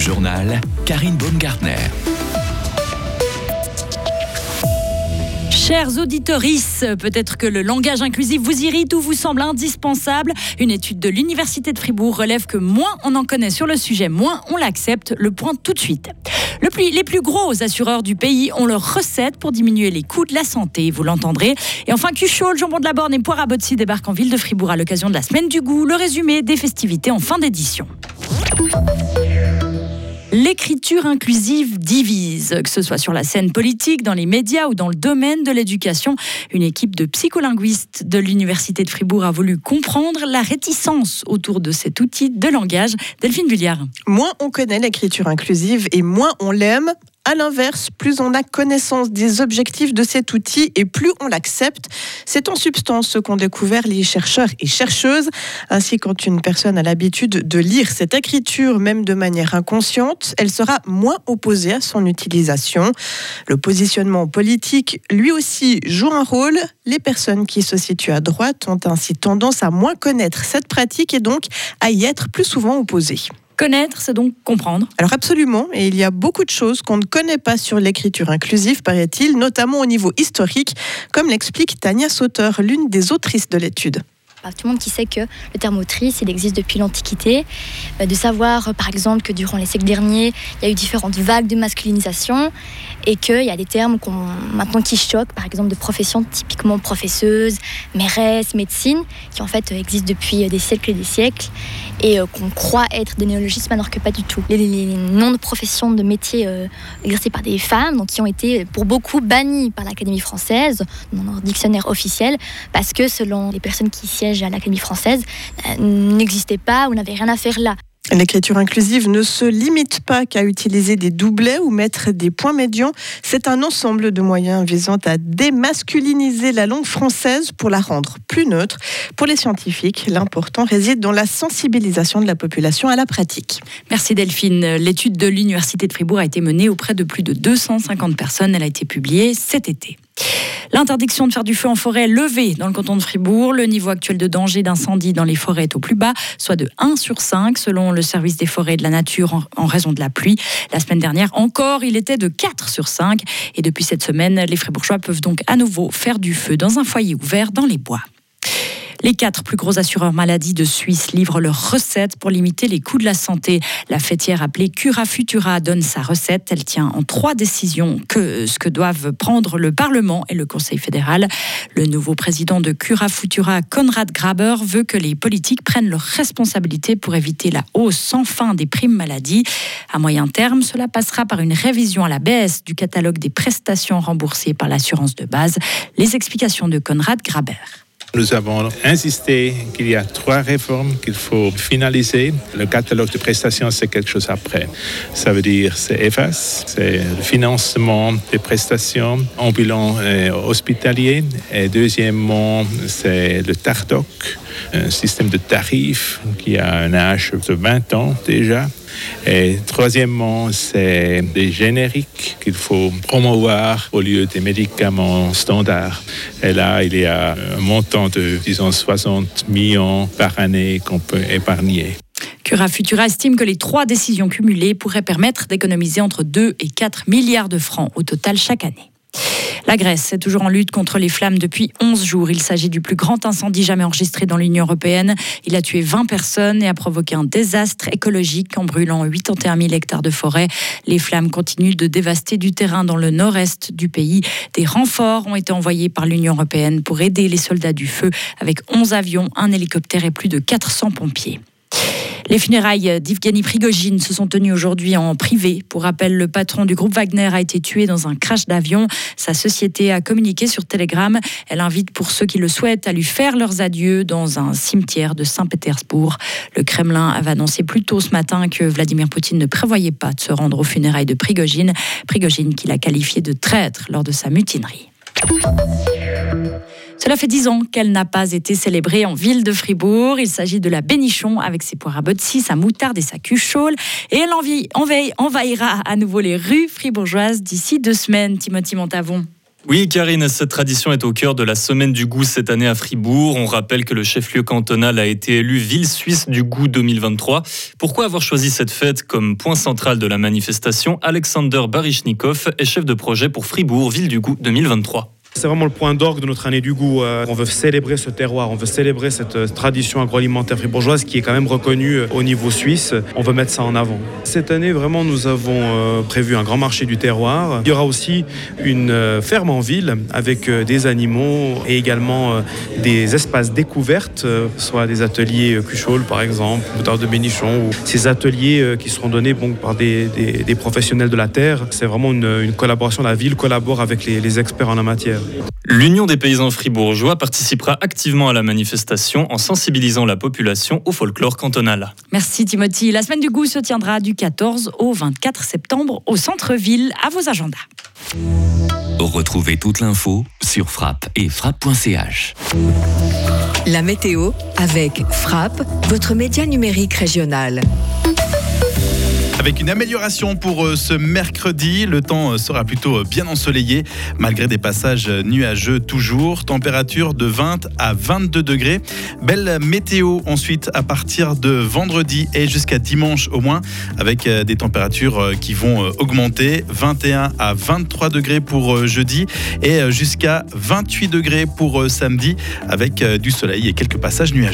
journal, Karine Baumgartner. Chers auditorices, peut-être que le langage inclusif vous irrite ou vous semble indispensable. Une étude de l'Université de Fribourg relève que moins on en connaît sur le sujet, moins on l'accepte. Le point tout de suite. Plus, les plus gros assureurs du pays ont leur recette pour diminuer les coûts de la santé, vous l'entendrez. Et enfin, Cuchot, jambon de la Borne et Poire à débarquent en ville de Fribourg à l'occasion de la semaine du goût. Le résumé des festivités en fin d'édition. L'écriture inclusive divise, que ce soit sur la scène politique, dans les médias ou dans le domaine de l'éducation. Une équipe de psycholinguistes de l'Université de Fribourg a voulu comprendre la réticence autour de cet outil de langage. Delphine Bulliard. Moins on connaît l'écriture inclusive et moins on l'aime, à l'inverse, plus on a connaissance des objectifs de cet outil et plus on l'accepte. C'est en substance ce qu'ont découvert les chercheurs et chercheuses. Ainsi, quand une personne a l'habitude de lire cette écriture, même de manière inconsciente, elle sera moins opposée à son utilisation. Le positionnement politique, lui aussi, joue un rôle. Les personnes qui se situent à droite ont ainsi tendance à moins connaître cette pratique et donc à y être plus souvent opposées. Connaître, c'est donc comprendre. Alors absolument, et il y a beaucoup de choses qu'on ne connaît pas sur l'écriture inclusive, paraît-il, notamment au niveau historique, comme l'explique Tania Sauter, l'une des autrices de l'étude tout le monde qui sait que le terme autrice, il existe depuis l'Antiquité. Euh, de savoir, euh, par exemple, que durant les siècles derniers, il y a eu différentes vagues de masculinisation et qu'il y a des termes qu'on, maintenant qui choquent, par exemple de professions typiquement professeuses, mairesse, médecine, qui en fait existent depuis des siècles et des siècles et euh, qu'on croit être des néologismes alors que pas du tout. Les, noms de professions, de métiers exercés par des femmes, donc qui ont été pour beaucoup bannis par l'Académie française, dans leur dictionnaire officiel, parce que selon les personnes qui siègent à l'Académie française euh, n'existait pas ou n'avait rien à faire là. L'écriture inclusive ne se limite pas qu'à utiliser des doublets ou mettre des points médians. C'est un ensemble de moyens visant à démasculiniser la langue française pour la rendre plus neutre. Pour les scientifiques, l'important réside dans la sensibilisation de la population à la pratique. Merci Delphine. L'étude de l'Université de Fribourg a été menée auprès de plus de 250 personnes. Elle a été publiée cet été. L'interdiction de faire du feu en forêt est levée dans le canton de Fribourg. Le niveau actuel de danger d'incendie dans les forêts est au plus bas, soit de 1 sur 5 selon le service des forêts et de la nature en raison de la pluie. La semaine dernière encore, il était de 4 sur 5. Et depuis cette semaine, les Fribourgeois peuvent donc à nouveau faire du feu dans un foyer ouvert dans les bois. Les quatre plus gros assureurs maladie de Suisse livrent leurs recettes pour limiter les coûts de la santé. La fêtière appelée Cura Futura donne sa recette. Elle tient en trois décisions que ce que doivent prendre le Parlement et le Conseil fédéral. Le nouveau président de Cura Futura, Konrad Graber, veut que les politiques prennent leurs responsabilités pour éviter la hausse sans fin des primes maladie. À moyen terme, cela passera par une révision à la baisse du catalogue des prestations remboursées par l'assurance de base. Les explications de Konrad Graber. Nous avons insisté qu'il y a trois réformes qu'il faut finaliser. Le catalogue de prestations, c'est quelque chose après. Ça veut dire c'est EFAS, c'est le financement des prestations ambulantes et hospitaliers. Et deuxièmement, c'est le TARDOC, un système de tarifs qui a un âge de 20 ans déjà. Et troisièmement, c'est des génériques qu'il faut promouvoir au lieu des médicaments standards. Et là, il y a un montant de, disons, 60 millions par année qu'on peut épargner. Cura Futura estime que les trois décisions cumulées pourraient permettre d'économiser entre 2 et 4 milliards de francs au total chaque année. La Grèce est toujours en lutte contre les flammes depuis 11 jours. Il s'agit du plus grand incendie jamais enregistré dans l'Union européenne. Il a tué 20 personnes et a provoqué un désastre écologique en brûlant 81 000 hectares de forêt. Les flammes continuent de dévaster du terrain dans le nord-est du pays. Des renforts ont été envoyés par l'Union européenne pour aider les soldats du feu avec 11 avions, un hélicoptère et plus de 400 pompiers. Les funérailles d'Ivgeny Prigogine se sont tenues aujourd'hui en privé. Pour rappel, le patron du groupe Wagner a été tué dans un crash d'avion. Sa société a communiqué sur Telegram. Elle invite pour ceux qui le souhaitent à lui faire leurs adieux dans un cimetière de Saint-Pétersbourg. Le Kremlin avait annoncé plus tôt ce matin que Vladimir Poutine ne prévoyait pas de se rendre aux funérailles de Prigogine. Prigogine qu'il a qualifié de traître lors de sa mutinerie. Cela fait dix ans qu'elle n'a pas été célébrée en ville de Fribourg. Il s'agit de la Bénichon avec ses poires à sa moutarde et sa cuchole. Et elle envahira à nouveau les rues fribourgeoises d'ici deux semaines, Timothy Montavon. Oui, Karine, cette tradition est au cœur de la semaine du goût cette année à Fribourg. On rappelle que le chef-lieu cantonal a été élu ville suisse du goût 2023. Pourquoi avoir choisi cette fête comme point central de la manifestation? Alexander Barichnikov est chef de projet pour Fribourg, ville du goût 2023. C'est vraiment le point d'orgue de notre année du goût. Euh, on veut célébrer ce terroir, on veut célébrer cette euh, tradition agroalimentaire fribourgeoise qui est quand même reconnue euh, au niveau suisse. On veut mettre ça en avant. Cette année, vraiment, nous avons prévu un grand marché du terroir. Il y aura aussi une ferme en ville avec des animaux et également des espaces découvertes, soit des ateliers cuchol par exemple, motard de bénichon, ou ces ateliers qui seront donnés bon, par des, professionnels de la terre. C'est vraiment une, collaboration. La ville collabore avec les experts en la matière. L'Union des paysans fribourgeois participera activement à la manifestation en sensibilisant la population au folklore cantonal. Merci Timothy. La semaine du goût se tiendra du 14 au 24 septembre au centre-ville. À vos agendas. Retrouvez toute l'info sur frappe et frappe.ch. La météo avec Frappe, votre média numérique régional. Avec une amélioration pour euh, ce mercredi, le temps euh, sera plutôt euh, bien ensoleillé malgré des passages nuageux toujours. Température de 20 à 22 degrés. Belle météo ensuite à partir de vendredi et jusqu'à dimanche au moins avec des températures qui vont augmenter. 21 à 23 degrés pour jeudi et jusqu'à 28 degrés pour samedi avec du soleil et quelques passages nuageux.